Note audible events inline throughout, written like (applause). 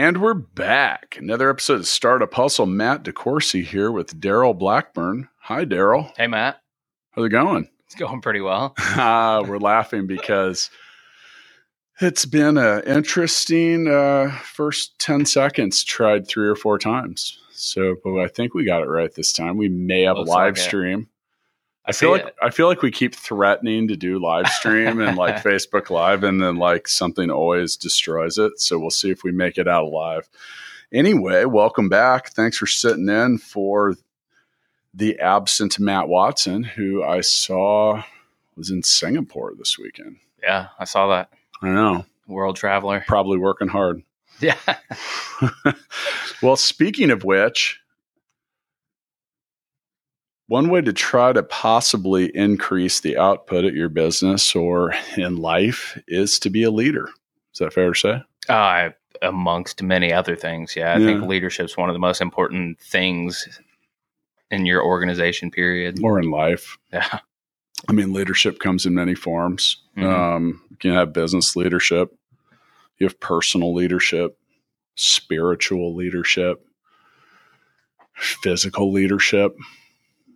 And we're back. Another episode of Startup Hustle. Matt DeCoursey here with Darrell Blackburn. Hi, Darrell. Hey, Matt. How's it going? It's going pretty well. uh, (laughs) (laughs) we're laughing because it's been an interesting uh, first 10 seconds, tried three or four times. So, but I think we got it right this time. We may have Looks a live like stream. I feel like it. I feel like we keep threatening to do live stream and like (laughs) Facebook Live, and then like something always destroys it. So we'll see if we make it out alive. Anyway, welcome back. Thanks for sitting in for the absent Matt Watson, who I saw was in Singapore this weekend. Yeah, I saw that. I know, World traveler. probably working hard. Yeah. (laughs) well, speaking of which, one way to try to possibly increase the output at your business or in life is to be a leader. Is that fair to say? Uh, amongst many other things. Yeah. I Yeah. think is one of the most important things in your organization, period. Or in life? Yeah. I mean, leadership comes in many forms. Mhm. Um, you can have business leadership, you have personal leadership, spiritual leadership, physical leadership.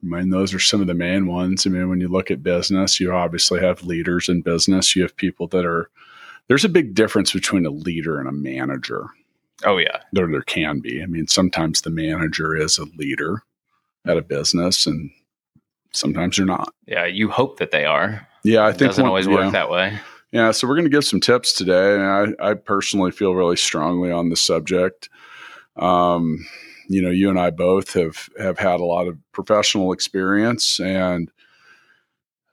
I mean, those are some of the main ones. I mean, when you look at business, you obviously have leaders in business. You have people that are, there's a big difference between a leader and a manager. Oh, yeah. There, there can be. I mean, sometimes the manager is a leader at a business and sometimes they're not. Yeah. You hope that they are. Yeah, I think It doesn't one- always yeah. work that way. Yeah, so we're going to give some tips today. And I, I personally feel really strongly on the subject. Um, you know, you and I both have have had a lot of professional experience and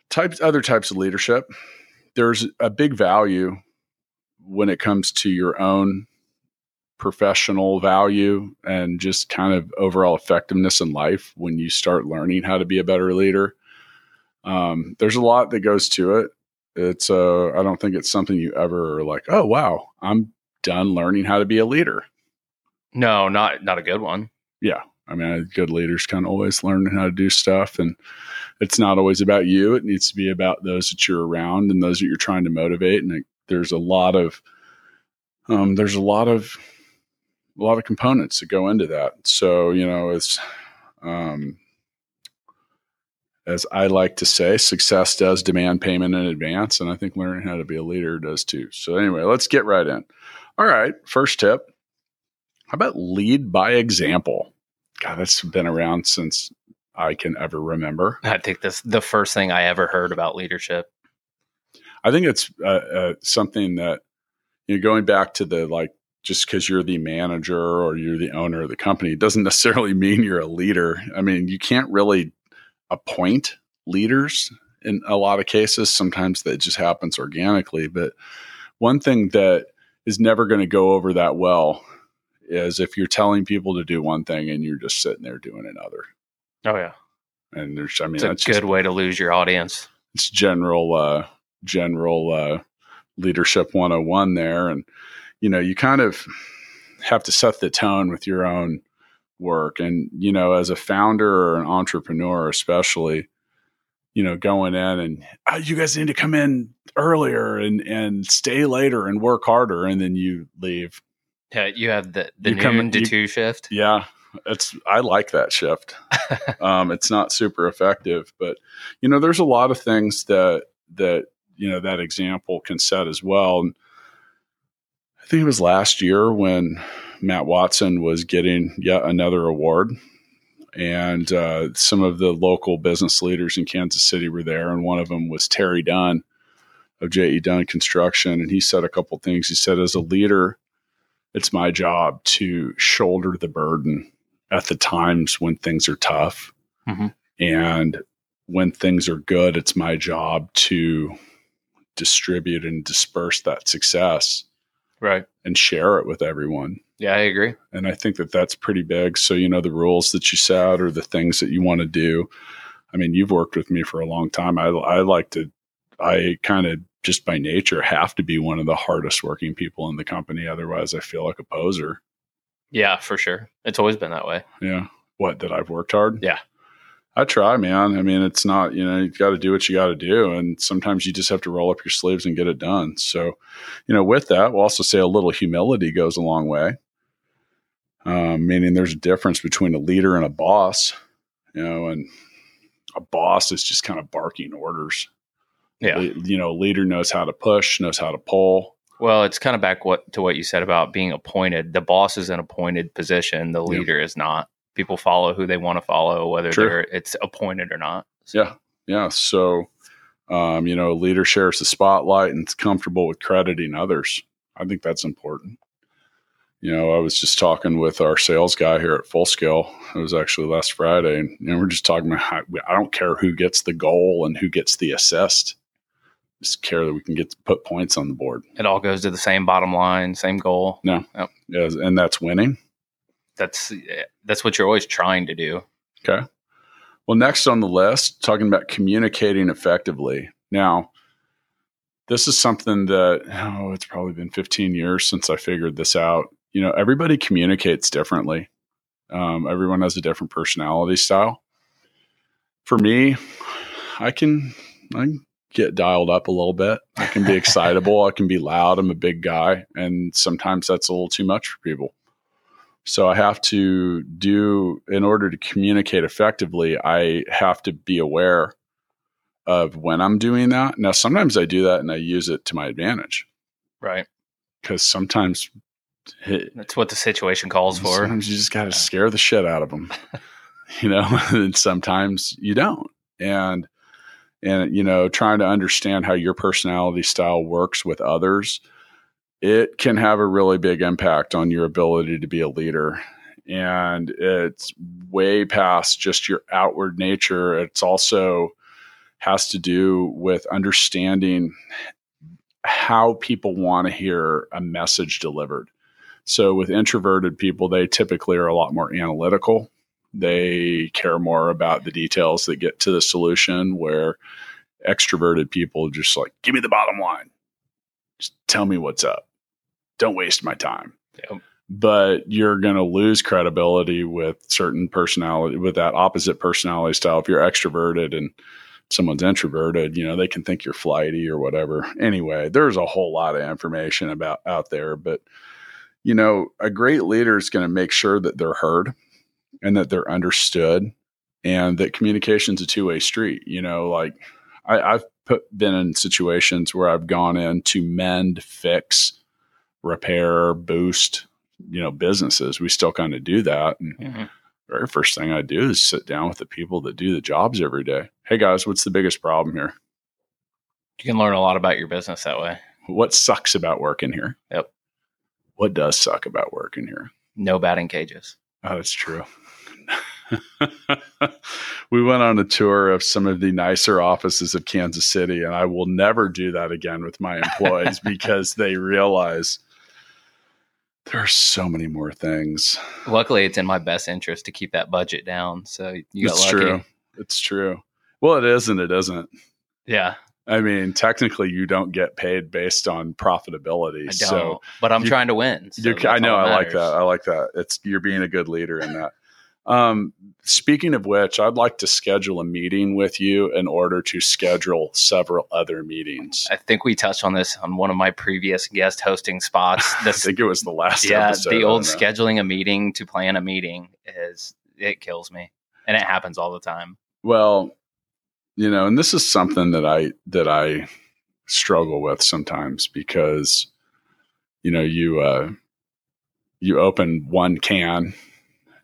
types other types of leadership. There's a big value when it comes to your own professional value and just kind of overall effectiveness in life when you start learning how to be a better leader. Um, there's a lot that goes to it it's uh i don't think it's something you ever like oh wow i'm done learning how to be a leader No, not not a good one. yeah i mean good leaders kind of always learning how to do stuff and it's not always about you it needs to be about those that you're around and those that you're trying to motivate and it, there's a lot of um there's a lot of a lot of components that go into that so you know it's um as I like to say, success does demand payment in advance. And I think learning how to be a leader does too. So, anyway, let's get right in. All right. First tip How about lead by example? God, that's been around since I can ever remember. I think this the first thing I ever heard about leadership. I think it's uh, uh, something that, you know, going back to the like, just because you're the manager or you're the owner of the company doesn't (laughs) necessarily mean you're a leader. I mean, you can't really appoint leaders in a lot of cases. Sometimes that just happens organically. But one thing that is never going to go over that well is if you're telling people to do one thing and you're just sitting there doing another. Oh yeah. And there's, I mean, It's that's a good just, way to lose your audience. it's general, uh, general, uh, leadership 101 there. And, you know, you kind of have to set the tone with your own work. And, you know, as a founder or an entrepreneur, especially, you know, going in and oh, you guys need to come in earlier and, and stay later and work harder. And then you leave. Yeah, you have the the You come- to you- two shift. Yeah. It's, I like that shift. (laughs) um, it's not super effective, but you know, there's a lot of things that, that, you know, that example can set as well. And I think it was last year when Matt Watson was getting yet another award. And uh, some of the local business leaders in Kansas City were there, and one of them was Terry Dunn of J.E. Dunn Construction. And he said a couple things. He said, as a leader, it's my job to shoulder the burden at the times when things are tough. Mhm. And when things are good, it's my job to distribute and disperse that success Right. and share it with everyone. Yeah, I agree. And I think that that's pretty big. So, you know, the rules that you set or the things that you want to do. I mean, you've worked with me for a long time. I, I like to, I kind of just by nature have to be one of the hardest working people in the company. Otherwise, I feel like a poser. Yeah, for sure. It's always been that way. Yeah. What, that I've worked hard? Yeah. I try, man. I mean, it's not, you know, you got to do what you got to do. And sometimes you just have to roll up your sleeves and get it done. So, you know, with that, we'll also say a little humility goes a long way. Um, meaning there's a difference between a leader and a boss, you know, and a boss is just kind of barking orders. Yeah. You know, leader knows how to push, knows how to pull. Well, it's kind of back what to what you said about being appointed. The boss is an appointed position. The leader is not. People follow who they want to follow, whether they're it's appointed or not. Yeah. Yeah. So, um, you know, a leader shares the spotlight and is comfortable with crediting others. I think that's important. You know, I was just talking with our sales guy here at Full Scale. It was actually last Friday, and you know, we're just talking about how I don't care who gets the goal and who gets the assist. Just care that we can get to put points on the board. It all goes to the same bottom line, same goal. No, Yeah, and that's winning. That's that's what you're always trying to do. Okay. Well, next on the list, talking about communicating effectively. Now, this is something that, oh, it's probably been 15 years since I figured this out. You know, everybody communicates differently, um, everyone has a different personality style. For me, I can, I can get dialed up a little bit. I can be excitable. I can be loud. I'm a big guy. And sometimes that's a little too much for people. So I have to do, in order to communicate effectively, I have to be aware of when I'm doing that. Now, sometimes I do that and I use it to my advantage Right. because sometimes, it, That's what the situation calls for. sometimes you just got to scare the shit out of them, (laughs) you know, (laughs) and sometimes you don't. And, and, you know, trying to understand how your personality style works with others it can have a really big impact on your ability to be a leader. And it's way past just your outward nature. It's also has to do with understanding how people want to hear a message delivered. So, with introverted people, they typically are a lot more analytical. They care more about the details that get to the solution, where extroverted people just like, give me the bottom line. Just tell me what's up don't waste my time. Yep. But you're going to lose credibility with certain personality, with that opposite personality style. If you're extroverted and someone's introverted, you know, they can think you're flighty or whatever. Anyway, there's a whole lot of information about out there, but you know, a great leader is going to make sure that they're heard and that they're understood and that communication's a two-way street. You know, like I, I've put, been in situations where I've gone in to mend, fix, repair, boost, you know, businesses. We still kind of do that. And Mhm. very first thing I do is sit down with the people that do the jobs every day. Hey guys, what's the biggest problem here? You can learn a lot about your business that way. What sucks about working here? Yep. What does suck about working here? No batting cages. Oh, that's true. (laughs) we went on a tour of some of the nicer offices of Kansas City, and I will never do that again with my employees (laughs) because they realize there are so many more things. Luckily, it's in my best interest to keep that budget down. So you got it's lucky. true. It's true. Well, it is and it isn't. Yeah, I mean, technically, you don't get paid based on profitability. So but I'm you- trying to win. so I know. I like that. I like that. It's you're being a good leader in that. Um, speaking of which, I'd like to schedule a meeting with you in order to schedule several other meetings. I think we touched on this on one of my previous guest hosting spots. (laughs) I think it was the last yeah, episode. the old scheduling a meeting to plan a meeting is it kills me, and it happens all the time. Well, you know, and this is something that I that I struggle with sometimes because you know you uh, you open one can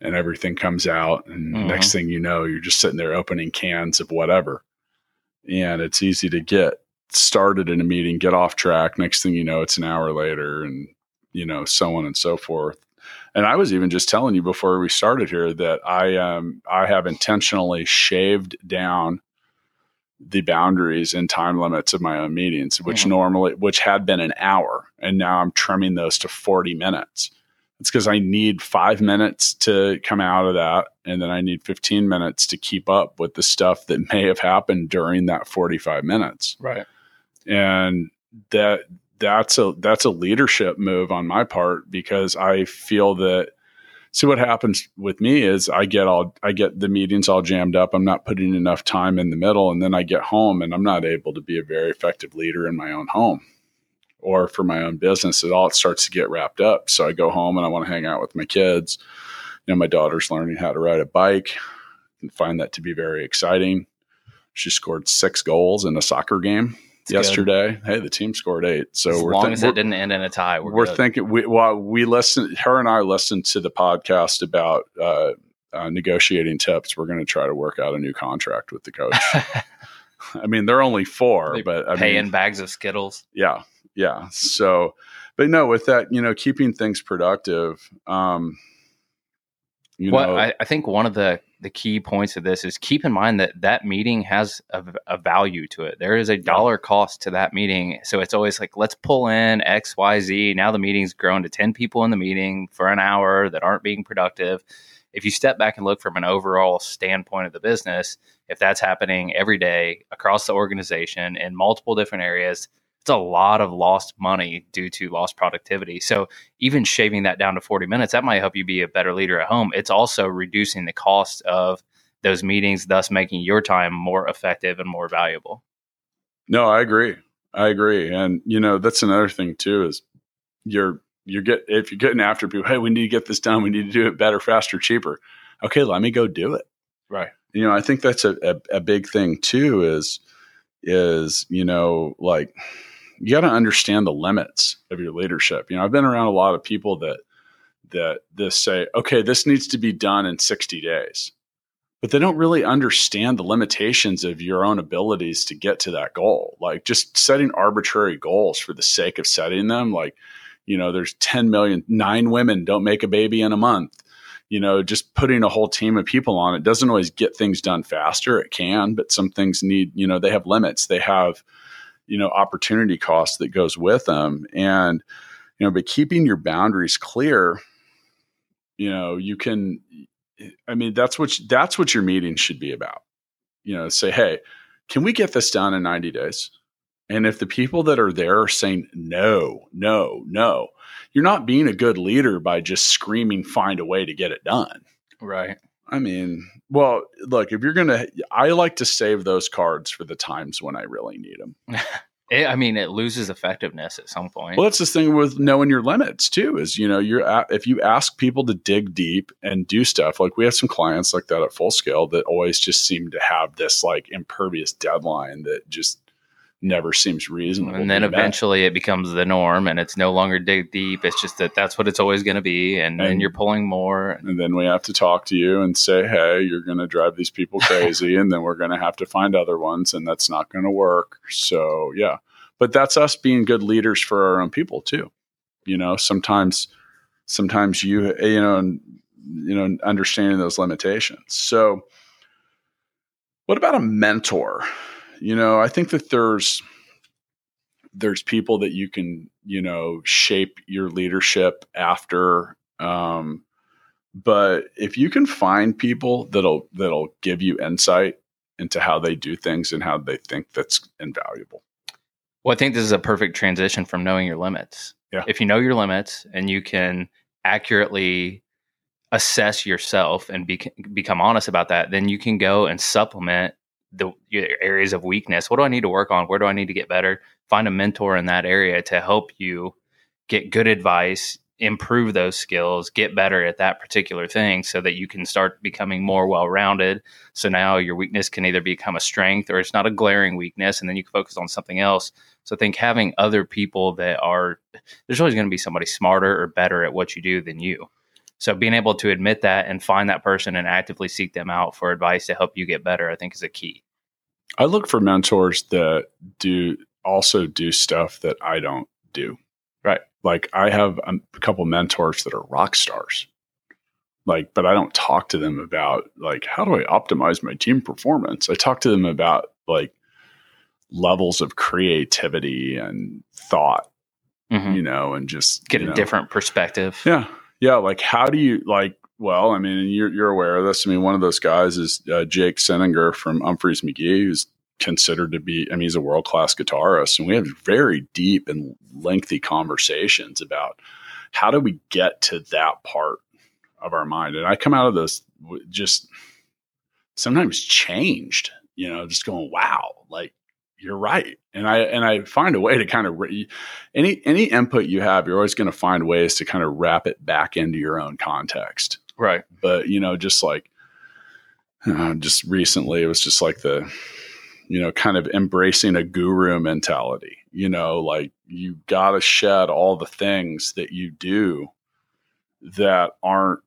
and everything comes out, and Mhm. next thing you know, you're just sitting there opening cans of whatever, and it's easy to get started in a meeting, get off track. Next thing you know, it's an hour later, and you know, so on and so forth. And I was even just telling you before we started here that I um I have intentionally shaved down the boundaries and time limits of my own meetings, which Mhm. normally which had been an hour, and now I'm trimming those to 40 minutes. It's because I need five minutes to come out of that. And then I need 15 minutes to keep up with the stuff that may have happened during that 45 minutes. Right. And that that's a that's a leadership move on my part because I feel that see what happens with me is I get all I get the meetings all jammed up. I'm not putting enough time in the middle and then I get home and I'm not able to be a very effective leader in my own home or for my own business. It all starts to get wrapped up. So I go home and I want to hang out with my kids. You know, my daughter's learning how to ride a bike and find that to be very exciting. She scored six goals in a soccer game it's yesterday. Good. Hey, the team scored eight. So as long th- as it didn't end in a tie, we're, we're thinking. We well, we listened. Her and I listened to the podcast about uh, uh, negotiating tips. We're going to try to work out a new contract with the coach. (laughs) I mean, they're only four, they but I pay mean, in bags of Skittles. Yeah, yeah. So, but no, with that, you know, keeping things productive. Um, you well, know, I, I think one of the the key points of this is keep in mind that that meeting has a, a value to it. There is a dollar cost to that meeting. So it's always like, let's pull in X, Y, Z. Now the meeting's grown to 10 people in the meeting for an hour that aren't being productive. If you step back and look from an overall standpoint of the business, if that's happening every day across the organization in multiple different areas, it's a lot of lost money due to lost productivity. So even shaving that down to 40 minutes, that might help you be a better leader at home. It's also reducing the cost of those meetings, thus making your time more effective and more valuable. No, I agree. I agree. And you know, that's another thing too is you're you're get if you're getting after people, hey, we need to get this done, we need to do it better, faster, cheaper. Okay, let me go do it. Right. You know, I think that's a, a, a big thing too is is, you know, like you got to understand the limits of your leadership. You know, I've been around a lot of people that that this say, okay, this needs to be done in 60 days. But they don't really understand the limitations of your own abilities to get to that goal. Like just setting arbitrary goals for the sake of setting them, like, you know, there's 10 million, nine women don't make a baby in a month. You know, just putting a whole team of people on it doesn't always get things done faster. It can, but some things need, you know, they have limits. They have, you know opportunity cost that goes with them. And you know but keeping your boundaries clear you know you can i mean that's what that's what your meeting should be about. You know say hey can we get this done in 90 days? And if the people that are there are saying no no no you're not being a good leader by just screaming find a way to get it done. Right. I mean, well, look, if you're going to, I like to save those cards for the times when I really need them. (laughs) It, I mean, it loses effectiveness at some point. Well, that's the thing with knowing your limits too. Is you know, you're at, if you ask people to dig deep and do stuff, like we have some clients like that at Full Scale that always just seem to have this like impervious deadline that just never seems reasonable. And then eventually it becomes the norm and it's no longer dig deep. It's just that that's what it's always going to be. And, then you're pulling more. And then we have to talk to you and say, hey, you're going to drive these people (laughs) crazy. and then we're going to have to find other ones and that's not going to work. So, yeah. But that's us being good leaders for our own people too. You know, sometimes, sometimes you, you know, you know, understanding those limitations. So, what about a mentor? You know, I think that there's there's people that you can you know shape your leadership after. Um, but if you can find people that'll that'll give you insight into how they do things and how they think, that's invaluable. Well, I think this is a perfect transition from knowing your limits. Yeah. If you know your limits and you can accurately assess yourself and be, become honest about that, then you can go and supplement the areas of weakness. What do I need to work on? Where do I need to get better? Find a mentor in that area to help you get good advice, improve those skills, get better at that particular thing so that you can start becoming more well rounded. So now your weakness can either become a strength or it's not a glaring weakness, and then you can focus on something else. So I think having other people that are, there's always going to be somebody smarter or better at what you do than you. So being able to admit that and find that person and actively seek them out for advice to help you get better, I think is a key. I look for mentors that do also do stuff that I don't do. Right. Like I have a couple mentors that are rock stars. Like, but I don't talk to them about like how do I optimize my team performance? I talk to them about like levels of creativity and thought, mm-hmm. you know, and just get a know. different perspective. Yeah yeah, like how do you like? Well, I mean, you're you're aware of this. I mean, one of those guys is uh, Jake Cinninger from Umphrey's McGee, who's considered to be. I mean, he's a world class guitarist, and we have very deep and lengthy conversations about how do we get to that part of our mind. And I come out of this just sometimes changed, you know, just going, wow, like you're right. And I and I find a way to kind of re- any any input you have, you're always going to find ways to kind of wrap it back into your own context. Right. But you know, just like uh, just recently, it was just like the you know kind of embracing a guru mentality. You know, like you got to shed all the things that you do that aren't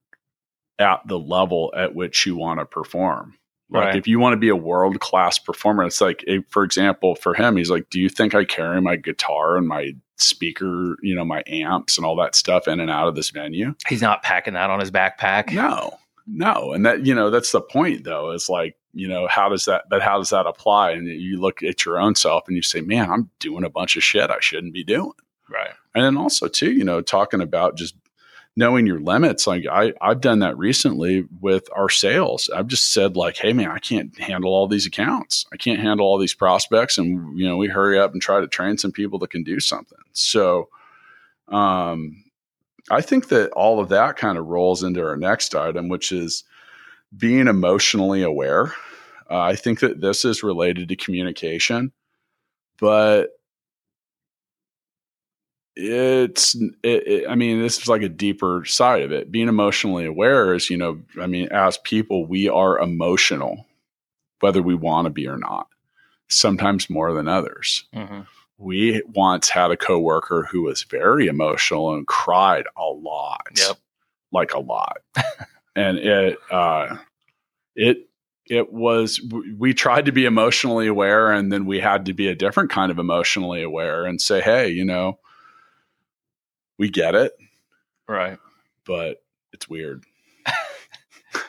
at the level at which you want to perform. Like Right. if you want to be a world class performer, it's like, for example, for him, he's like, "Do you think I carry my guitar and my speaker, you know, my amps and all that stuff in and out of this venue?" He's not packing that on his backpack. No, no, and that you know that's the point though. Is like you know how does that? But how does that apply? And you look at your own self and you say, "Man, I'm doing a bunch of shit I shouldn't be doing." Right. And then also too, you know, talking about just knowing your limits. Like I, I've done that recently with our sales. I've just said like, hey man, I can't handle all these accounts. I can't handle all these prospects. And you know, we hurry up and try to train some people that can do something. So um I think that all of that kind of rolls into our next item, which is being emotionally aware. Uh, I think that this is related to communication, but it's it, it, i mean this is like a deeper side of it. Being emotionally aware is you know i mean as people we are emotional whether we want to be or not sometimes more than others. Hmm we once had a coworker who was very emotional and cried a lot. Yep. like a lot. And it uh it it was we tried to be emotionally aware and then we had to be a different kind of emotionally aware and say hey you know we get it Right. but it's weird (laughs)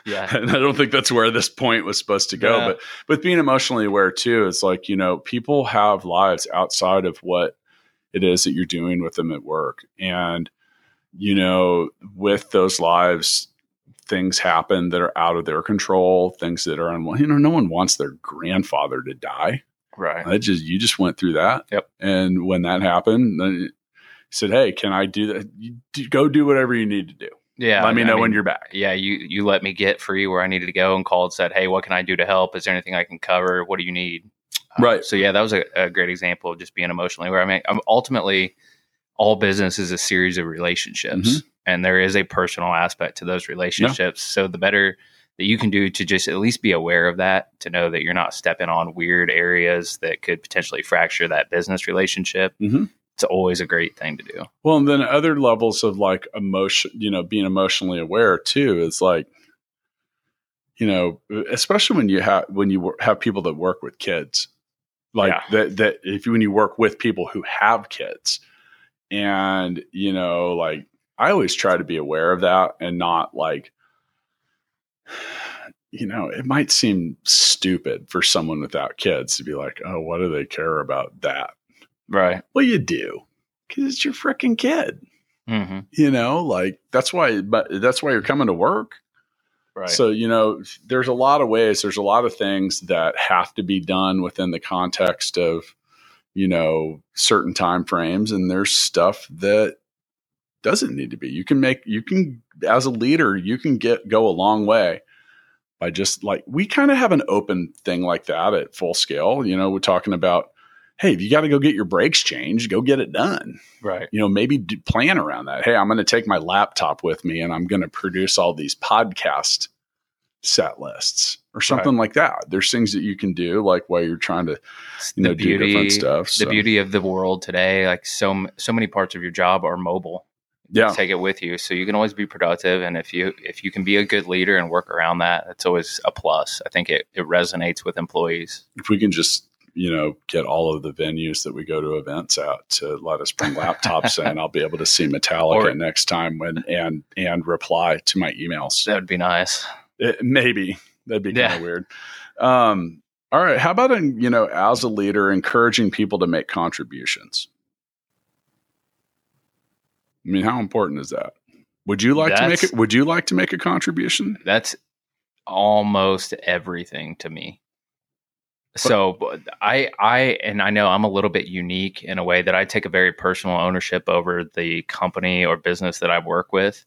Yeah. (laughs) and i don't think that's where this point was supposed to go Yeah. but with being emotionally aware too it's like you know people have lives outside of what it is that you're doing with them at work and you know with those lives things happen that are out of their control things that are un- you know no one wants their grandfather to die Right. I just you just went through that. Yep. And when that happened, said, "Hey, can I do that? You do, go do whatever you need to do. Yeah. Let me I know when you're back." Yeah, you you let me get free where I needed to go and called said, "Hey, what can I do to help? Is there anything I can cover? What do you need?" Uh, Right. So yeah, that was a, a great example of just being emotionally where I mean, um, ultimately, all business is a series of relationships, Mm-hmm. and there is a personal aspect to those relationships. So the better that you can do to just at least be aware of that, to know that you're not stepping on weird areas that could potentially fracture that business relationship. Mhm. It's always a great thing to do. Well, and then other levels of like emotion, you know, being emotionally aware too is like, you know, especially when you have when you have people that work with kids, like Yeah. that. That if you, when you work with people who have kids, and you know, like I always try to be aware of that and not like, (sighs) you know, it might seem stupid for someone without kids to be like, oh, what do they care about that? Right. Well, you do because it's your freaking kid hmm you know like that's why but that's why you're coming to work Right. so you know there's a lot of ways there's a lot of things that have to be done within the context of you know certain time frames and there's stuff that doesn't need to be you can make you can as a leader you can get go a long way by just like we kind of have an open thing like that at full scale you know we're talking about hey if you got to go get your brakes changed go get it done right. you know, maybe do, plan around that. Hey, I'm going to take my laptop with me and I'm going to produce all these podcast set lists or something like that. There's things that you can do, like while you're trying to, you know, do different stuff. the beauty of the world today like so so many parts of your job are mobile yeah, take it with you so you can always be productive and if you if you can be a good leader and work around that it's always a plus i think it, it resonates with employees if we can just, you know, get all of the venues that we go to events at to let us bring laptops in, I'll be able to see (laughs) Metallica Or- next time when and and reply to my emails. that would be nice It- maybe that'd be kind Yeah. of weird. Um, all right, how about you know, as a leader, encouraging people to make contributions? I mean, how important is that? Would you like to make it? Would you like to make a contribution? That's almost everything to me. So I I and I know I'm a little bit unique in a way that I take a very personal ownership over the company or business that I work with.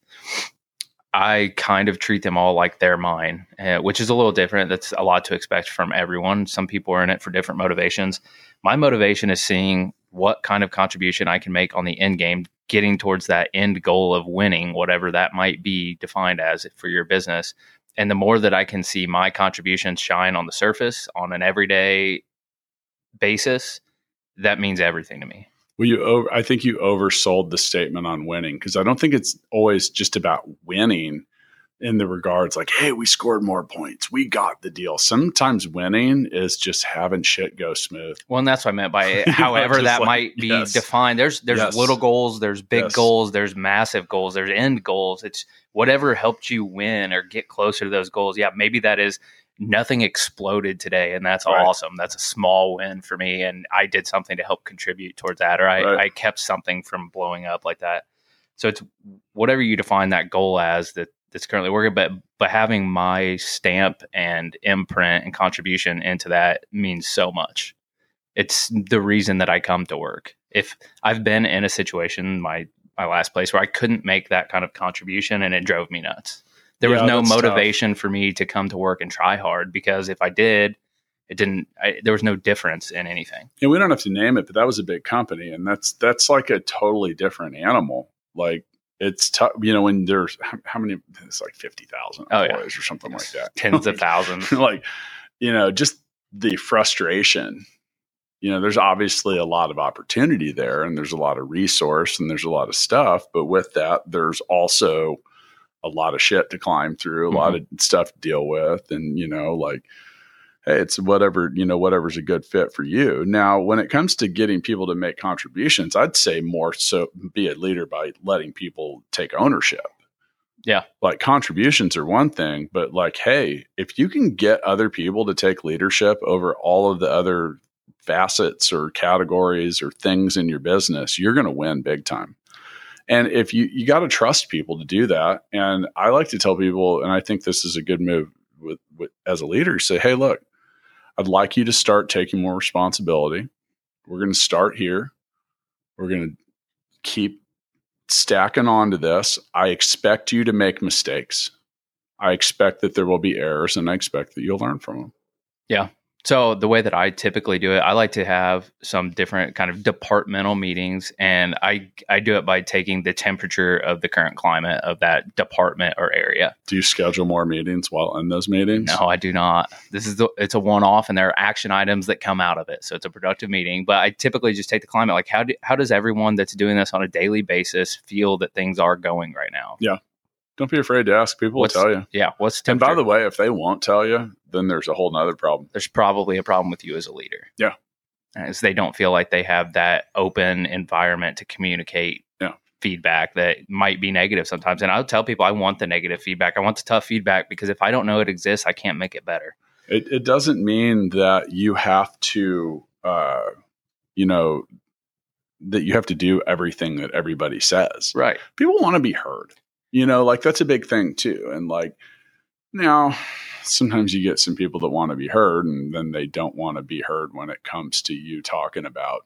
I kind of treat them all like they're mine, uh, which is a little different. That's a lot to expect from everyone. Some people are in it for different motivations. My motivation is seeing what kind of contribution I can make on the end game, getting towards that end goal of winning, whatever that might be defined as for your business. And the more that I can see my contributions shine on the surface on an everyday basis, that means everything to me. Well, you over, I think you oversold the statement on winning because I don't think it's always just about winning in the regards like, hey, we scored more points, we got the deal. Sometimes winning is just having shit go smooth. Well, and that's what I meant by (laughs) it. However, that like- might be yes. defined. There's there's Yes. little goals, there's big Yes. goals, there's massive goals, there's end goals. It's whatever helped you win or get closer to those goals. Yeah, maybe that is nothing exploded today, and that's Right. awesome. That's a small win for me, and I did something to help contribute towards that, or I, Right. I kept something from blowing up like that. So it's whatever you define that goal as that that's currently working, but but having my stamp and imprint and contribution into that means so much. It's the reason that I come to work. If I've been in a situation, my my last place where I couldn't make that kind of contribution and it drove me nuts. There was no that's tough. motivation for me to come to work and try hard because if I did, it didn't. I, there was no difference in anything. And we don't have to name it, but that was a big company, and that's that's like a totally different animal. Like it's tough, you know, when there's how, many? It's like fifty thousand Oh, yeah. or something like that. Tens of (laughs) thousands. (laughs) like you know just the frustration you know there's obviously a lot of opportunity there and there's a lot of resource and there's a lot of stuff but with that there's also a lot of shit to climb through a lot mm-hmm. of stuff to deal with and you know like hey it's whatever you know whatever's a good fit for you. Now when it comes to getting people to make contributions i'd say more so be a leader by letting people take ownership. Yeah. like contributions are one thing but like hey if you can get other people to take leadership over all of the other facets or categories or things in your business you're going to win big time. And if you you got to trust people to do that. And i like to tell people and i think this is a good move with, with as a leader say hey look i'd like you to start taking more responsibility. We're going to start here. We're going to keep stacking onto this. I expect you to make mistakes. I expect that there will be errors and i expect that you'll learn from them So the way that I typically do it, I like to have some different kind of departmental meetings, and I I do it by taking the temperature of the current climate of that department or area. do you schedule more meetings while in those meetings No, I do not. This is the, it's a one off, and there are action items that come out of it. So it's a productive meeting. But I typically just take the climate. Like how do, how does everyone that's doing this on a daily basis feel that things are going right now? Don't be afraid to ask people What's- will tell you Yeah. What's and by the way if they won't tell you then there's a whole nother problem there's probably a problem with you as a leader. Yeah. As they don't feel like they have that open environment to communicate Yeah. feedback that might be negative sometimes. And I'll tell people I want the negative feedback. I want the tough feedback because if I don't know it exists, I can't make it better. it, it doesn't mean that you have to uh, you know that you have to do everything that everybody says Right. people want to be heard you know like that's a big thing too and like now sometimes you get some people that want to be heard and then they don't want to be heard when it comes to you talking about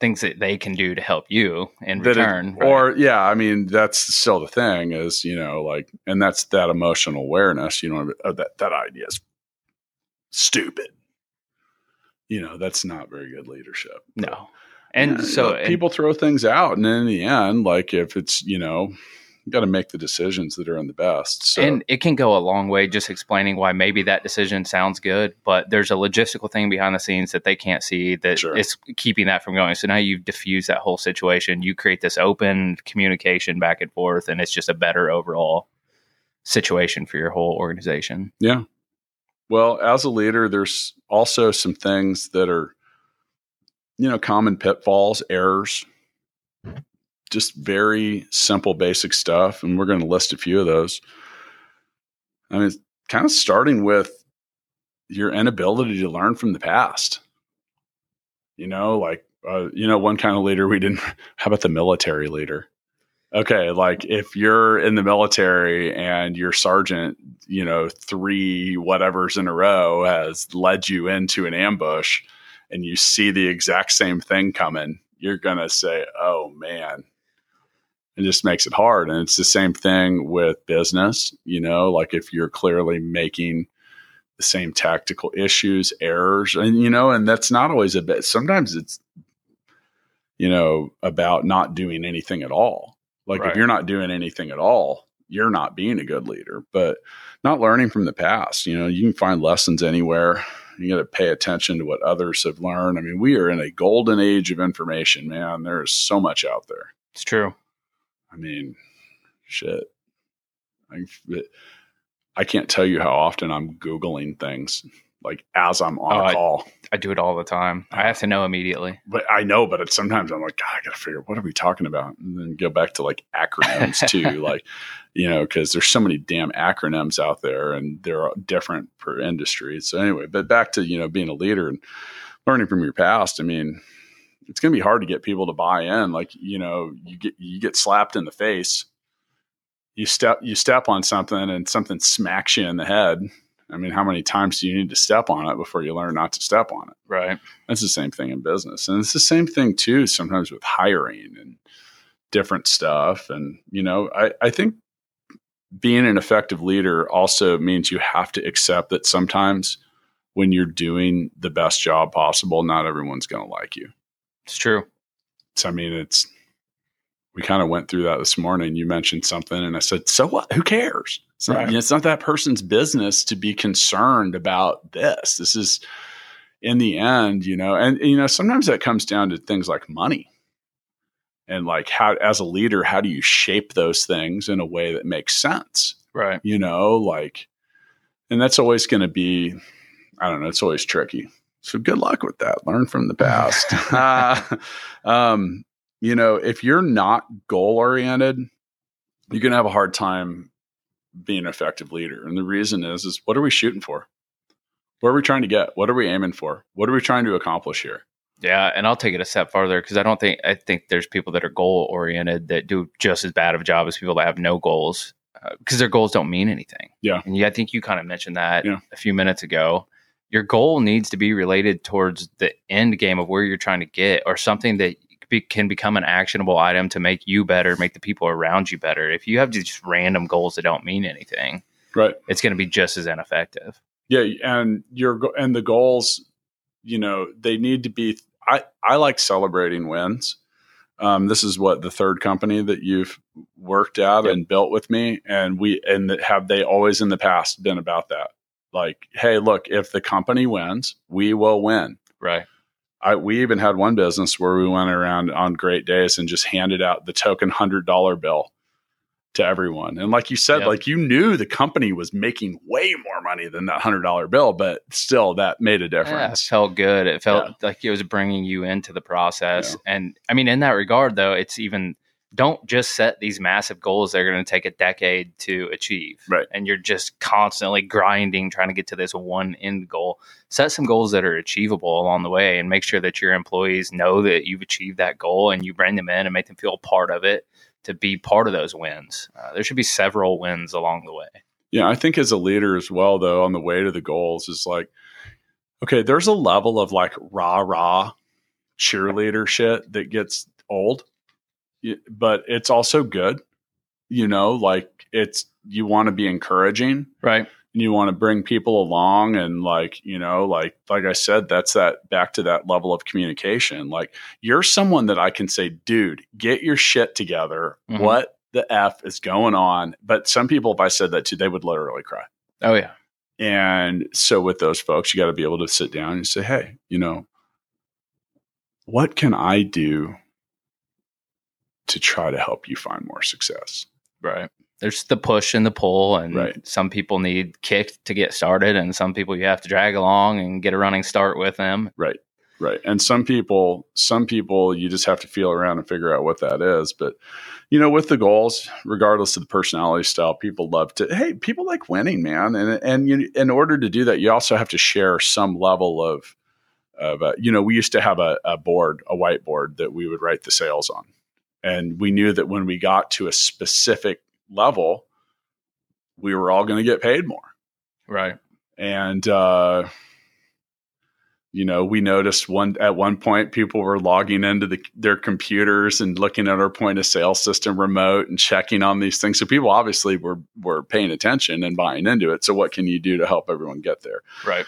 Things that they can do to help you in that it- return. right. or yeah i mean that's still the thing is you know like and that's that emotional awareness you know that that idea is stupid you know that's not very good leadership no. And so you know, and- people throw things out and in the end like if it's you know you got to make the decisions that are in the best so And it can go a long way just explaining why maybe that decision sounds good, but there's a logistical thing behind the scenes that they can't see that Sure. is keeping that from going. So now you've diffused that whole situation. You create this open communication back and forth, and it's just a better overall situation for your whole organization. Yeah. Well, as a leader, there's also some things that are, you know, common pitfalls, errors, just very simple, basic stuff. And we're going to list a few of those. I mean, kind of starting with your inability to learn from the past. You know, like, uh, you know, one kind of leader we didn't, (laughs) how about the military leader? okay, like if you're in the military and your sergeant, you know, three whatever's in a row has led you into an ambush and you see the exact same thing coming, you're going to say, oh man, it just makes it hard. And it's the same thing with business, you know, like if you're clearly making the same tactical issues, errors, and, you know, and that's not always a bit, sometimes it's, you know, about not doing anything at all. Like Right. if you're not doing anything at all, you're not being a good leader, but not learning from the past. You know, you can find lessons anywhere. You got to pay attention to what others have learned. I mean, we are in a golden age of information, man. There is so much out there. It's true. I mean, shit. I, I can't tell you how often I'm Googling things like as I'm on Oh, a I- call. I do it all the time. I have to know immediately. But I know, but it's, sometimes I'm like, God, I got to figure out what are we talking about? And then go back to like acronyms too. (laughs) like, you know, because there's so many damn acronyms out there and they're different per industry. So anyway, but back to, you know, being a leader and learning from your past. I mean, it's going to be hard to get people to buy in. Like, you know, you get, you get slapped in the face. You step, you step on something and something smacks you in the head. I mean, how many times do you need to step on it before you learn not to step on it? Right. That's the same thing in business. And it's the same thing too, sometimes with hiring and different stuff. And, you know, I, I think being an effective leader also means you have to accept that sometimes when you're doing the best job possible, not everyone's going to like you. It's true. So, I mean, it's, we kind of went through that this morning. You mentioned something, and I said, "So what? Who cares? It's not, Right. you know, it's not that person's business to be concerned about this. This is, in the end, you know, and you know, sometimes that comes down to things like money, and like how, as a leader, how do you shape those things in a way that makes sense? Right. You know, like, and that's always going to be, I don't know, it's always tricky. So good luck with that. Learn from the (laughs) past. Uh, um, you know, if you're not goal oriented, you're going to have a hard time being an effective leader. And the reason is, is what are we shooting for? Where are we trying to get? What are we aiming for? What are we trying to accomplish here? Yeah, and I'll take it a step farther because I don't think I think there's people that are goal oriented that do just as bad of a job as people that have no goals because their goals don't mean anything. Yeah. and yeah, I think you kind of mentioned that Yeah. a few minutes ago. Your goal needs to be related towards the end game of where you're trying to get, or something that be, can become an actionable item to make you better, make the people around you better. If you have just random goals that don't mean anything, Right. it's going to be just as ineffective. Yeah, and your and the goals, you know, they need to be. I I like celebrating wins. Um, this is what the third company that you've worked at Yep. and built with me, and we and have they always in the past been about that. Like, hey, look, if the company wins, we will win. Right. I, we even had one business where we went around on great days and just handed out the token hundred dollar bill to everyone. And like you said, Yep. like you knew the company was making way more money than that hundred dollar bill, but still that made a Yeah, it difference. felt good. It felt Yeah. like it was bringing you into the process. And I mean, in that regard, though, it's even don't just set these massive goals that are going to take a decade to achieve. Right. And you're just constantly grinding, trying to get to this one end goal. Set some goals that are achievable along the way and make sure that your employees know that you've achieved that goal and you bring them in and make them feel part of it to be part of those wins. Uh, there should be several wins along the way. Yeah, I think as a leader as well, though, on the way to the goals is like, okay, there's a level of like rah rah cheerleader shit that gets old, but it's also good. You know, like it's you want to be encouraging Right. and you want to bring people along and like you know like like i said that's that back to that level of communication like you're someone that i can say dude get your shit together Mhm. what the f is going on but some people if i said that to they would literally cry Oh, yeah. and so with those folks you got to be able to sit down and say hey you know what can i do to try to help you find more success Right. There's the push and the pull, and Right. some people need kicked to get started, and some people you have to drag along and get a running start with them. Right. Right. And some people, some people you just have to feel around and figure out what that is. But, you know, with the goals, regardless of the personality style, people love to, hey, people like winning, man. And, and you, in order to do that, you also have to share some level of, of, uh, you know, we used to have a, a board, a whiteboard that we would write the sales on. And we knew that when we got to a specific level, we were all going to get paid more. Right. And, uh, you know, we noticed one at one point people were logging into the, their computers and looking at our point of sale system remote and checking on these things. So people obviously were were paying attention and buying into it. So what can you do to help everyone get there? Right.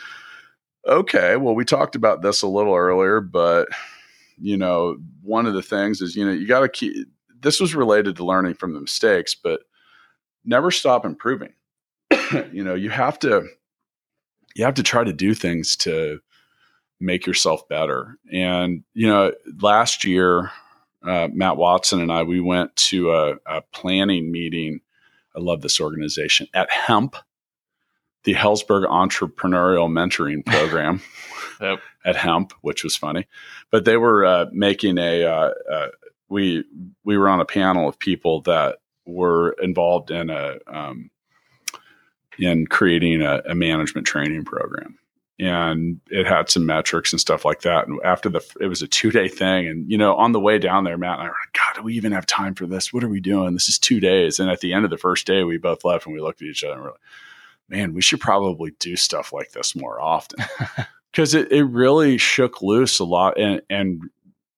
Okay, well, we talked about this a little earlier, but you know, one of the things is you know you got to keep. This was related to learning from the mistakes, but never stop improving. (clears throat) you know, you have to you have to try to do things to make yourself better. And you know, last year, uh, Matt Watson and I we went to a, a planning meeting. I love this organization at Hemp, the Helzberg Entrepreneurial Mentoring Program (laughs) Yep. At Hemp, which was funny. But they were uh, making a uh, uh, we we were on a panel of people that were involved in a um, in creating a, a management training program and it had some metrics and stuff like that. And after the, it was a two day thing. And, you know, on the way down there, Matt and I were like, God, do we even have time for this? What are we doing? This is two days. And at the end of the first day, we both left and we looked at each other and we're like, man, we should probably do stuff like this more often. (laughs) Cause it, it really shook loose a lot. And, and,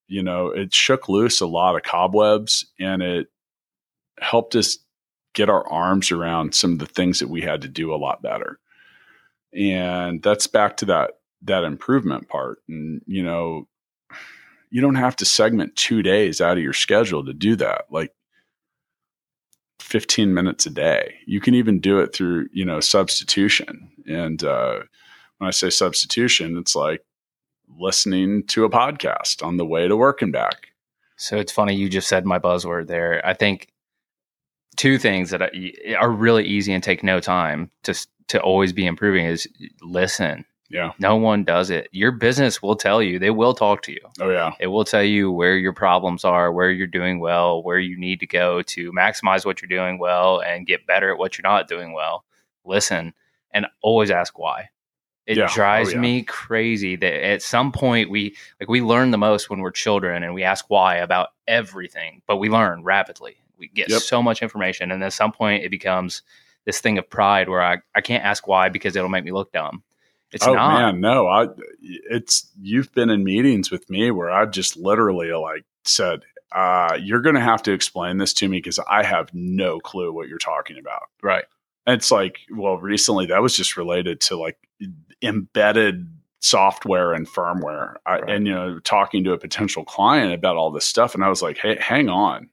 you know, it shook loose a lot of cobwebs and it helped us get our arms around some of the things that we had to do a lot better and that's back to that that improvement part and you know you don't have to segment two days out of your schedule to do that like 15 minutes a day you can even do it through you know substitution and uh, when i say substitution it's like listening to a podcast on the way to work and back So it's funny you just said my buzzword there. I think two things that are really easy and take no time to to always be improving is listen. yeah No one does it. Your business will tell you. They will talk to you. oh yeah It will tell you where your problems are, where you're doing well, where you need to go to maximize what you're doing well and get better at what you're not doing well. Listen and always ask why. It Yeah. Oh, drives yeah. me crazy that at some point we like we learn the most when we're children and we ask why about everything, but we learn rapidly. We get Yep. so much information and at some point it becomes this thing of pride where I, I can't ask why because it'll make me look dumb. It's oh not. man, no. I it's you've been in meetings with me where I just literally like said, uh, "You're going to have to explain this to me because I have no clue what you're talking about." Right. And it's like, well, recently that was just related to like embedded software and firmware, I, Right. and you know, talking to a potential client about all this stuff, and I was like, "Hey, hang on,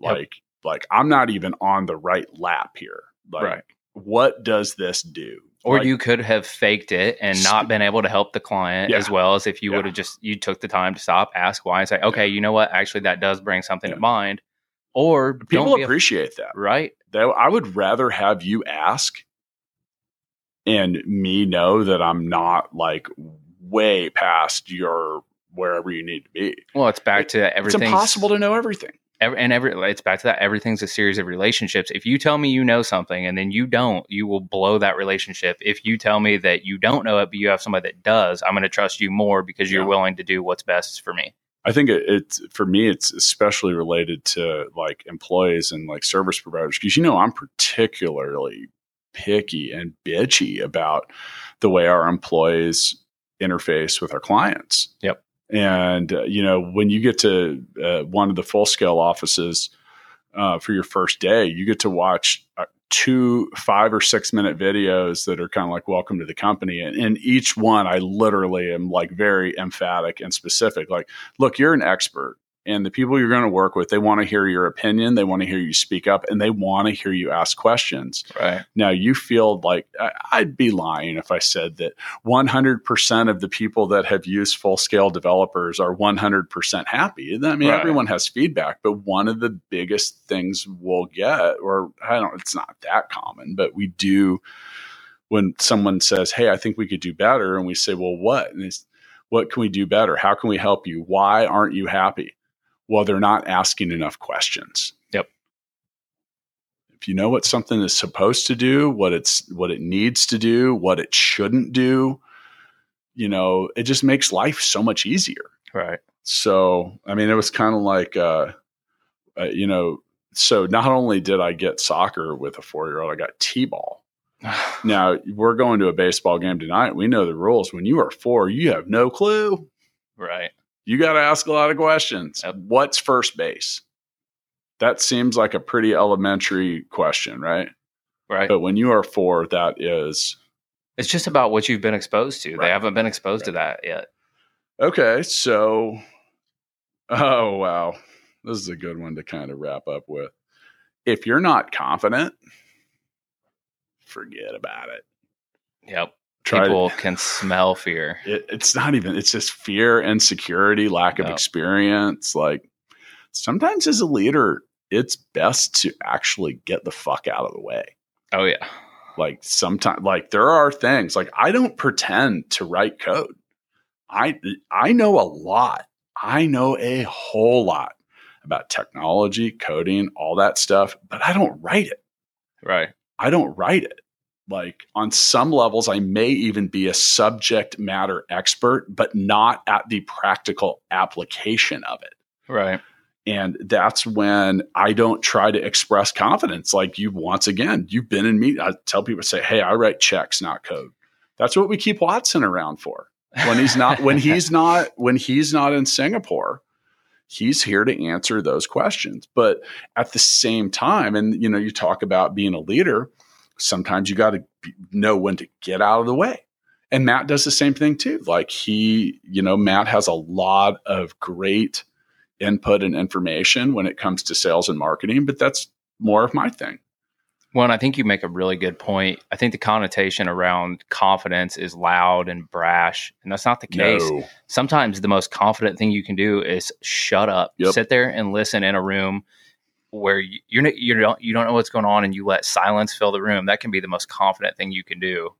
Yep. like, like I'm not even on the right lap here. Like, Right. what does this do?" Or Like, you could have faked it and not been able to help the client Yeah. as well as if you Yeah. would have just you took the time to stop, ask why, and say, okay, you know what? Actually, that does bring something Yeah. to mind. Or people don't be a- appreciate that. right? that I would rather have you ask and me know that I'm not like way past your wherever you need to be. Well, it's back to everything. It's impossible to know everything. Every, and every it's back to that. Everything's a series of relationships. If you tell me you know something and then you don't, you will blow that relationship. If you tell me that you don't know it, but you have somebody that does, I'm going to trust you more because you're Yeah. willing to do what's best for me. I think it, it's for me. It's especially related to like employees and like service providers because you know I'm particularly picky and bitchy about the way our employees interface with our clients. Yep. And uh, you know when you get to uh, one of the full scale offices uh, for your first day, you get to watch uh, two five or six minute videos that are kind of like welcome to the company. And in each one i literally am like very emphatic and specific. Like look, you're an expert, and the people you're going to work with, they want to hear your opinion, they want to hear you speak up, and they want to hear you ask questions. Right. Now, you feel like I'd be lying if I said that 100% of the people that have used full scale developers are 100% happy. I mean, Right. everyone has feedback, but one of the biggest things we'll get, or I don't, it's not that common, but we do when someone says, Hey, I think we could do better. And we say, Well, what? And it's, what can we do better? How can we help you? Why aren't you happy? Well, they're not asking enough questions. Yep. If you know what something is supposed to do, what it's what it needs to do, what it shouldn't do, you know, it just makes life so much easier. Right. So, I mean, it was kind of like uh, uh, you know, so not only did I get soccer with a four year old, I got T ball. (sighs) now we're going to a baseball game tonight. We know the rules. When you are four, you have no clue. Right. You got to ask a lot of questions. Yep. What's first base? That seems like a pretty elementary question, right? Right. But when you are four, that is It's just about what you've been exposed to. Right. They haven't been exposed to that yet. okay. So, oh, wow. This is a good one to kind of wrap up with. If you're not confident, forget about it. Yep. Try to- People can smell fear. (laughs) it, it's not even it's just fear insecurity lack of Yeah. experience like sometimes as a leader it's best to actually get the fuck out of the way Oh yeah. like sometimes like there are things like i don't pretend to write code i i know a lot i know a whole lot about technology coding all that stuff but i don't write it Right. I don't write it. Like on some levels, I may even be a subject matter expert, but not at the practical application of it. Right. And that's when I don't try to express confidence. Like you, once again, you've been in me. I tell people, say, "Hey, I write checks, not code." That's what we keep Watson around for. When he's not, when he's (laughs) not, when he's not in Singapore, he's here to answer those questions. But at the same time, and you know, you talk about being a leader. Sometimes you got to know when to get out of the way. And Matt does the same thing too. Like he, you know, Matt has a lot of great input and information when it comes to sales and marketing, but that's more of my thing. Well, and I think you make a really good point. I think the connotation around confidence is loud and brash, and that's not the case. No. Sometimes the most confident thing you can do is shut up, Yep. sit there and listen in a room where you- you're you don't you don't know what's going on, and you let silence fill the room. That can be the most confident thing you can do.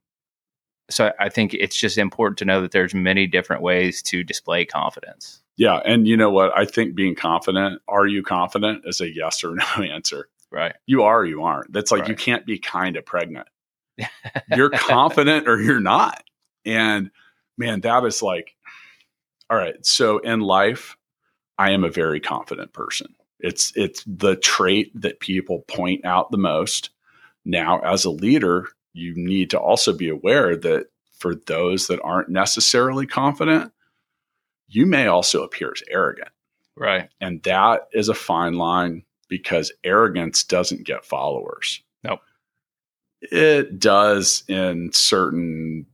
So I think it's just important to know that there's many different ways to display confidence. Yeah. And you know what? I think being confident, are you confident, is a yes or (laughs) no answer. Right. You are or you aren't. That's like you can't be kind of pregnant. (laughs) You're confident or you're not. And man, that is like, all right. So in life, I am a very confident person. It's it's the trait that people point out the most. Now, as a leader, you need to also be aware that for those that aren't necessarily confident, you may also appear as arrogant. Right. And that is a fine line because arrogance doesn't get followers. Nope. It does in certain,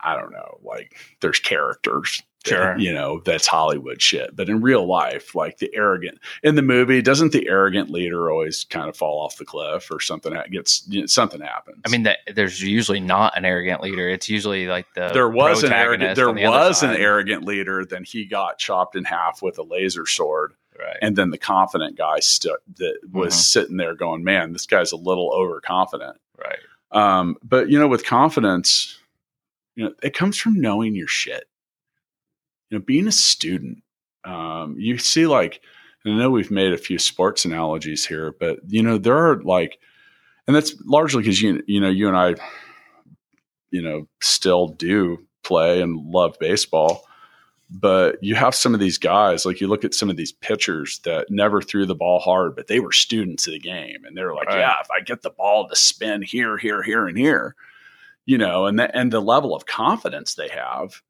I don't know, like there's characters. Sure. you know, that's Hollywood shit. But in real life, like the arrogant in the movie, doesn't the arrogant leader always kind of fall off the cliff or something gets you know, something happens? I mean, that there's usually not an arrogant leader. It's usually like the there was an arrogant there the was an arrogant leader, then he got chopped in half with a laser sword right. and then the confident guy that was Mhm. sitting there going, "Man, this guy's a little overconfident." right. Um, but you know, with confidence, you know, it comes from knowing your shit. You know, being a student, um, you see, like, and I know we've made a few sports analogies here, but you know, there are like, and that's largely because you, you know, you and I, you know, still do play and love baseball but you have some of these guys like you look at some of these pitchers that never threw the ball hard but they were students of the game and they're like Right. yeah if i get the ball to spin here here here and here you know and the, and the level of confidence they have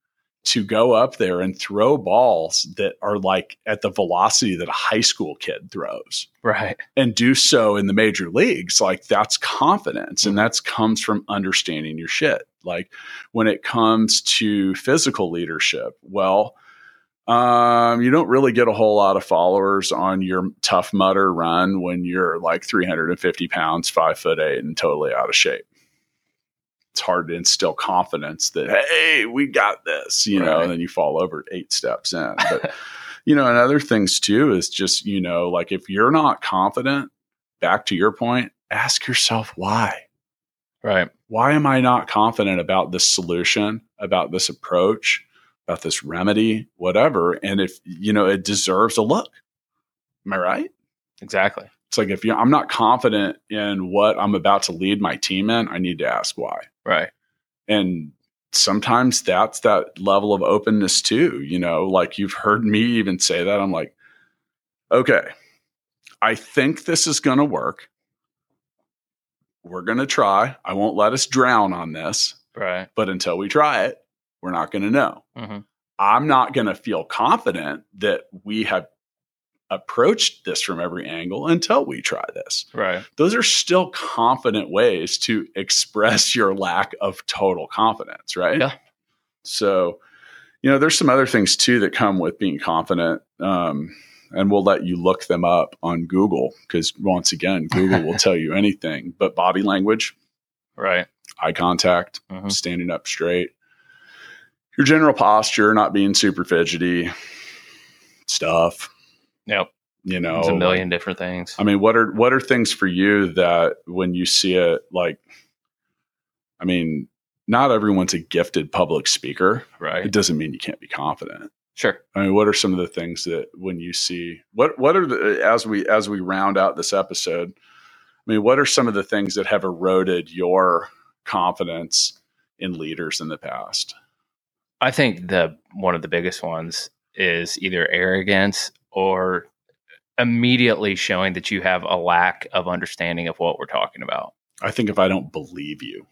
to go up there and throw balls that are like at the velocity that a high school kid throws. Right. and do so in the major leagues like that's confidence and that's comes from understanding your shit. Like when it comes to physical leadership well um, you don't really get a whole lot of followers on your Tough Mudder run when you're like 350 pounds five foot eight and totally out of shape it's hard to instill confidence that hey we got this you know and then you fall over eight steps in. (laughs) But you know and other things too is just you know like if you're not confident back to your point ask yourself why. Right. why am i not confident about this solution about this approach about this remedy whatever and if you know it deserves a look. Am i right? Exactly. It's like if you, i'm not confident in what i'm about to lead my team in i need to ask why Right. and sometimes that's that level of openness too you know like you've heard me even say that i'm like okay I think this is going to work. We're going to try. I won't let us drown on this, Right. but until we try it, we're not going to know. hmm I'm not going to feel confident that we have approached this from every angle until we try this. Right. Those are still confident ways to express your lack of total confidence, right? Yeah. So, you know, there's some other things too that come with being confident. Um, and we'll let you look them up on Google because once again, Google will (laughs) tell you anything. But body language, Right. eye contact, Mhm. standing up straight, your general posture, not being super fidgety, stuff. Yep. You know, There's a million different things. I mean, what are what are things for you that when you see it, like, I mean, not everyone's a gifted public speaker. Right. It doesn't mean you can't be confident. Sure. I mean, what are some of the things that when you see what what are the as we as we round out this episode? I mean, what are some of the things that have eroded your confidence in leaders in the past? I think the one of the biggest ones is either arrogance or immediately showing that you have a lack of understanding of what we're talking about, I think if I don't believe you,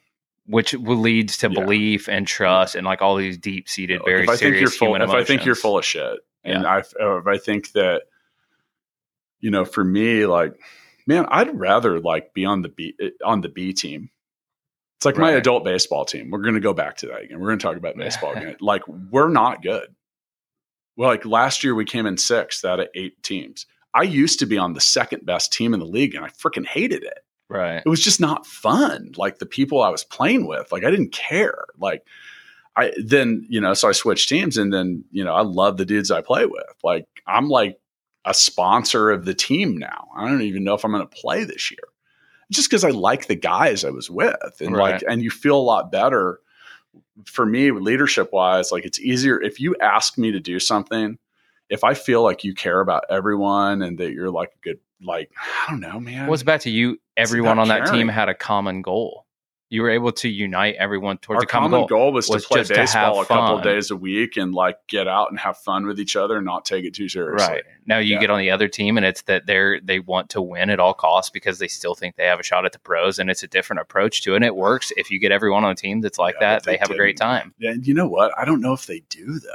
which leads to Yeah. belief and trust and like all these deep seated, very if I think you're full, if I think you're full of shit, and I if I think that, you know, for me, like, man, I'd rather like be on the B on the B team. It's like my adult baseball team. We're going to go back to that again. We're going to talk about (laughs) baseball again. Like, we're not good. Well, like last year, we came in sixth out of eight teams. I used to be on the second best team in the league, and I freaking hated it right. it was just not fun. Like the people I was playing with, like I didn't care. Like I then, you know, so I switched teams and then, you know, I love the dudes I play with. Like I'm like a sponsor of the team now. I don't even know if I'm going to play this year. Just because I like the guys I was with and Right. like and you feel a lot better for me leadership wise like it's easier if you ask me to do something if I feel like you care about everyone and that you're like a good like I don't know man Well, it's back to you. Everyone on that caring. team had a common goal. You were able to unite everyone towards our a common, common goal. goal, was, was to play just to baseball a couple of days a week and like get out and have fun with each other and not take it too seriously. Right now, you Yeah. get on the other team, and it's that they're they want to win at all costs because they still think they have a shot at the pros, and it's a different approach to it. And it works if you get everyone on a team that's like Yeah, that. they They, have a great didn't. time. And you know what? I don't know if they do though,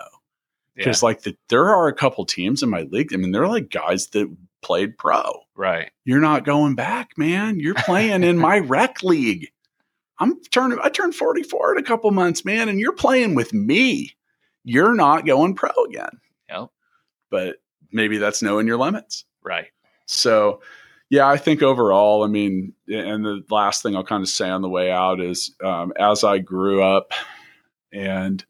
Yeah, because like the, there are a couple teams in my league. I mean, they're like guys that played pro. right. You're not going back, man. You're playing in my rec league. I'm turning. I turned 44 in a couple months, man, and you're playing with me. You're not going pro again. Yep. But maybe that's knowing your limits. Right. So, yeah, I think overall, I mean, and the last thing I'll kind of say on the way out is um, as I grew up and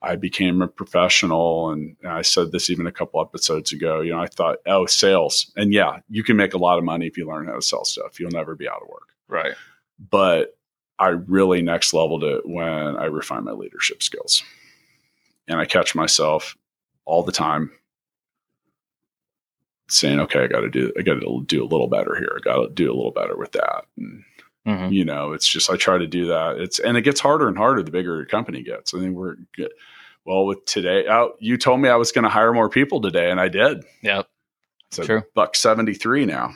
I became a professional, and I said this even a couple episodes ago, you know, I thought, oh, sales. And yeah, you can make a lot of money if you learn how to sell stuff. You'll never be out of work. Right. But I really next leveled it when I refined my leadership skills. And I catch myself all the time saying, okay, I got to do, I got to do a little better here. I got to do a little better with that. And, hmm you know, it's just, I try to do that. It's, and it gets harder and harder the bigger your company gets. I think we're good. Well, with today, oh, you told me I was going to hire more people today, and I did. Yep. It's a True. buck 73 now.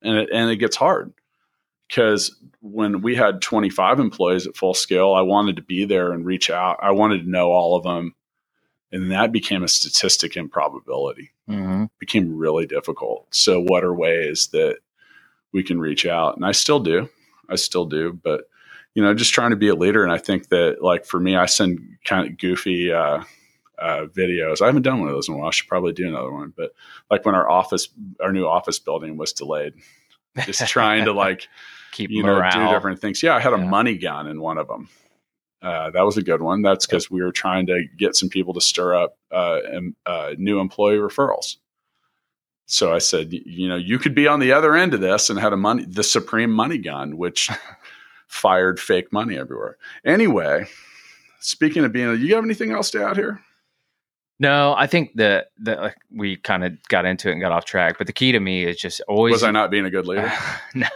And it, and it gets hard because when we had 25 employees at full scale, I wanted to be there and reach out. I wanted to know all of them. And that became a statistic in probability. hmm It became really difficult. So, what are ways that we can reach out? And I still do. I still do. But, you know, just trying to be a leader. And I think that, like, for me, I send kind of goofy, uh, uh, videos. I haven't done one of those in a while. I should probably do another one. But like when our office, our new office building was delayed, just trying to like (laughs) keep you know morale. do different things. Yeah, I had a Yeah. money gun in one of them. Uh, that was a good one. That's because we were trying to get some people to stir up uh, uh, new employee referrals. So I said, you know, you could be on the other end of this and had a money, the supreme money gun, which (laughs) fired fake money everywhere. Anyway, speaking of being, you have anything else to add here? No, I think that that like, we kind of got into it and got off track. But the key to me is just always Was I not being a good leader? (laughs) no,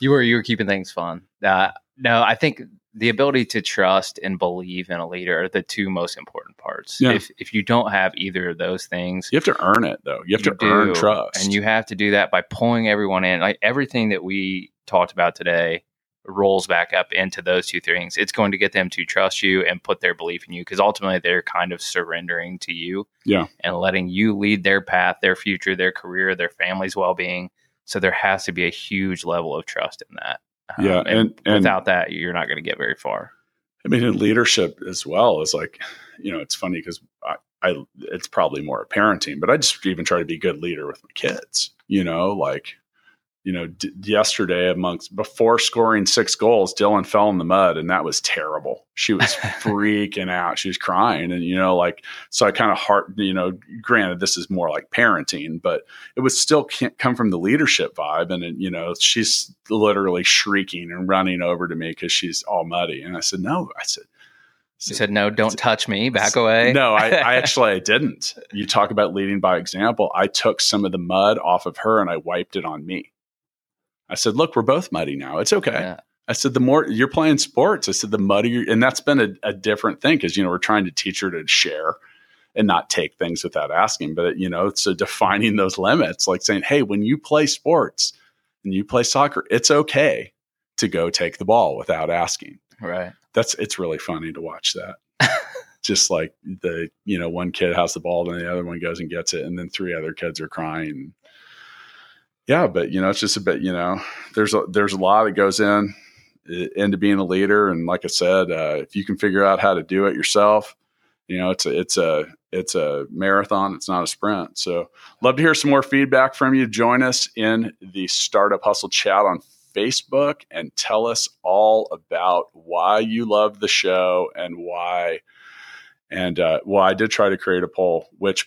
you were you were keeping things fun. Uh, no, I think the ability to trust and believe in a leader are the two most important parts. Yeah. If if you don't have either of those things, You have to earn it though. You have you to earn trust. and you have to do that by pulling everyone in. Like everything that we talked about today rolls back up into those two things. It's going to get them to trust you and put their belief in you because ultimately they're kind of surrendering to you, Yeah. and letting you lead their path, their future, their career, their family's well being. So there has to be a huge level of trust in that. Um, Yeah, and- and- without that, you're not going to get very far. I mean, in leadership as well is like, you know, it's funny because I, I, it's probably more parenting, but I just even try to be a good leader with my kids. You know, like, you know, d- yesterday amongst before scoring six goals, Dylan fell in the mud, and that was terrible. She was (laughs) freaking out. She was crying, and you know, like, so I kind of heart, you know, granted, this is more like parenting, but it was still can't come from the leadership vibe, and it, you know, she's literally shrieking and running over to me because she's all muddy, and I said, no, I said. She said, "No, don't touch me. Back away." No, I, I (laughs) actually I didn't. You talk about leading by example. I took some of the mud off of her and I wiped it on me. I said, "Look, we're both muddy now. It's okay." Yeah. I said, "The more you're playing sports, I said the muddier, and that's been a, a different thing because you know we're trying to teach her to share and not take things without asking. But you know, so defining those limits, like saying, "Hey, when you play sports and you play soccer, it's okay to go take the ball without asking." Right. that's it's really funny to watch that. (laughs) Just like the you know one kid has the ball and the other one goes and gets it, and then three other kids are crying. Yeah, but you know it's just a bit you know there's a there's a lot that goes in into being a leader, and like I said, uh, if you can figure out how to do it yourself, you know it's a it's a it's a marathon. It's not a sprint. So love to hear some more feedback from you. Join us in the Startup Hustle chat on Facebook and tell us all about why you love the show and why. And uh, well, I did try to create a poll. Which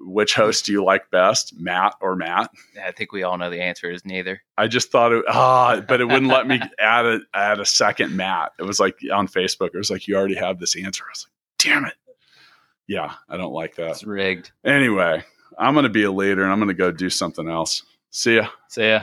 which host do you like best, Matt or Matt? I think we all know the answer is neither. I just thought it ah, but it wouldn't let me (laughs) add a add a second Matt. It was like on Facebook. It was like you already have this answer. I was like, damn it. Yeah, I don't like that. It's rigged. Anyway, I'm going to be a leader and I'm going to go do something else. See ya. See ya.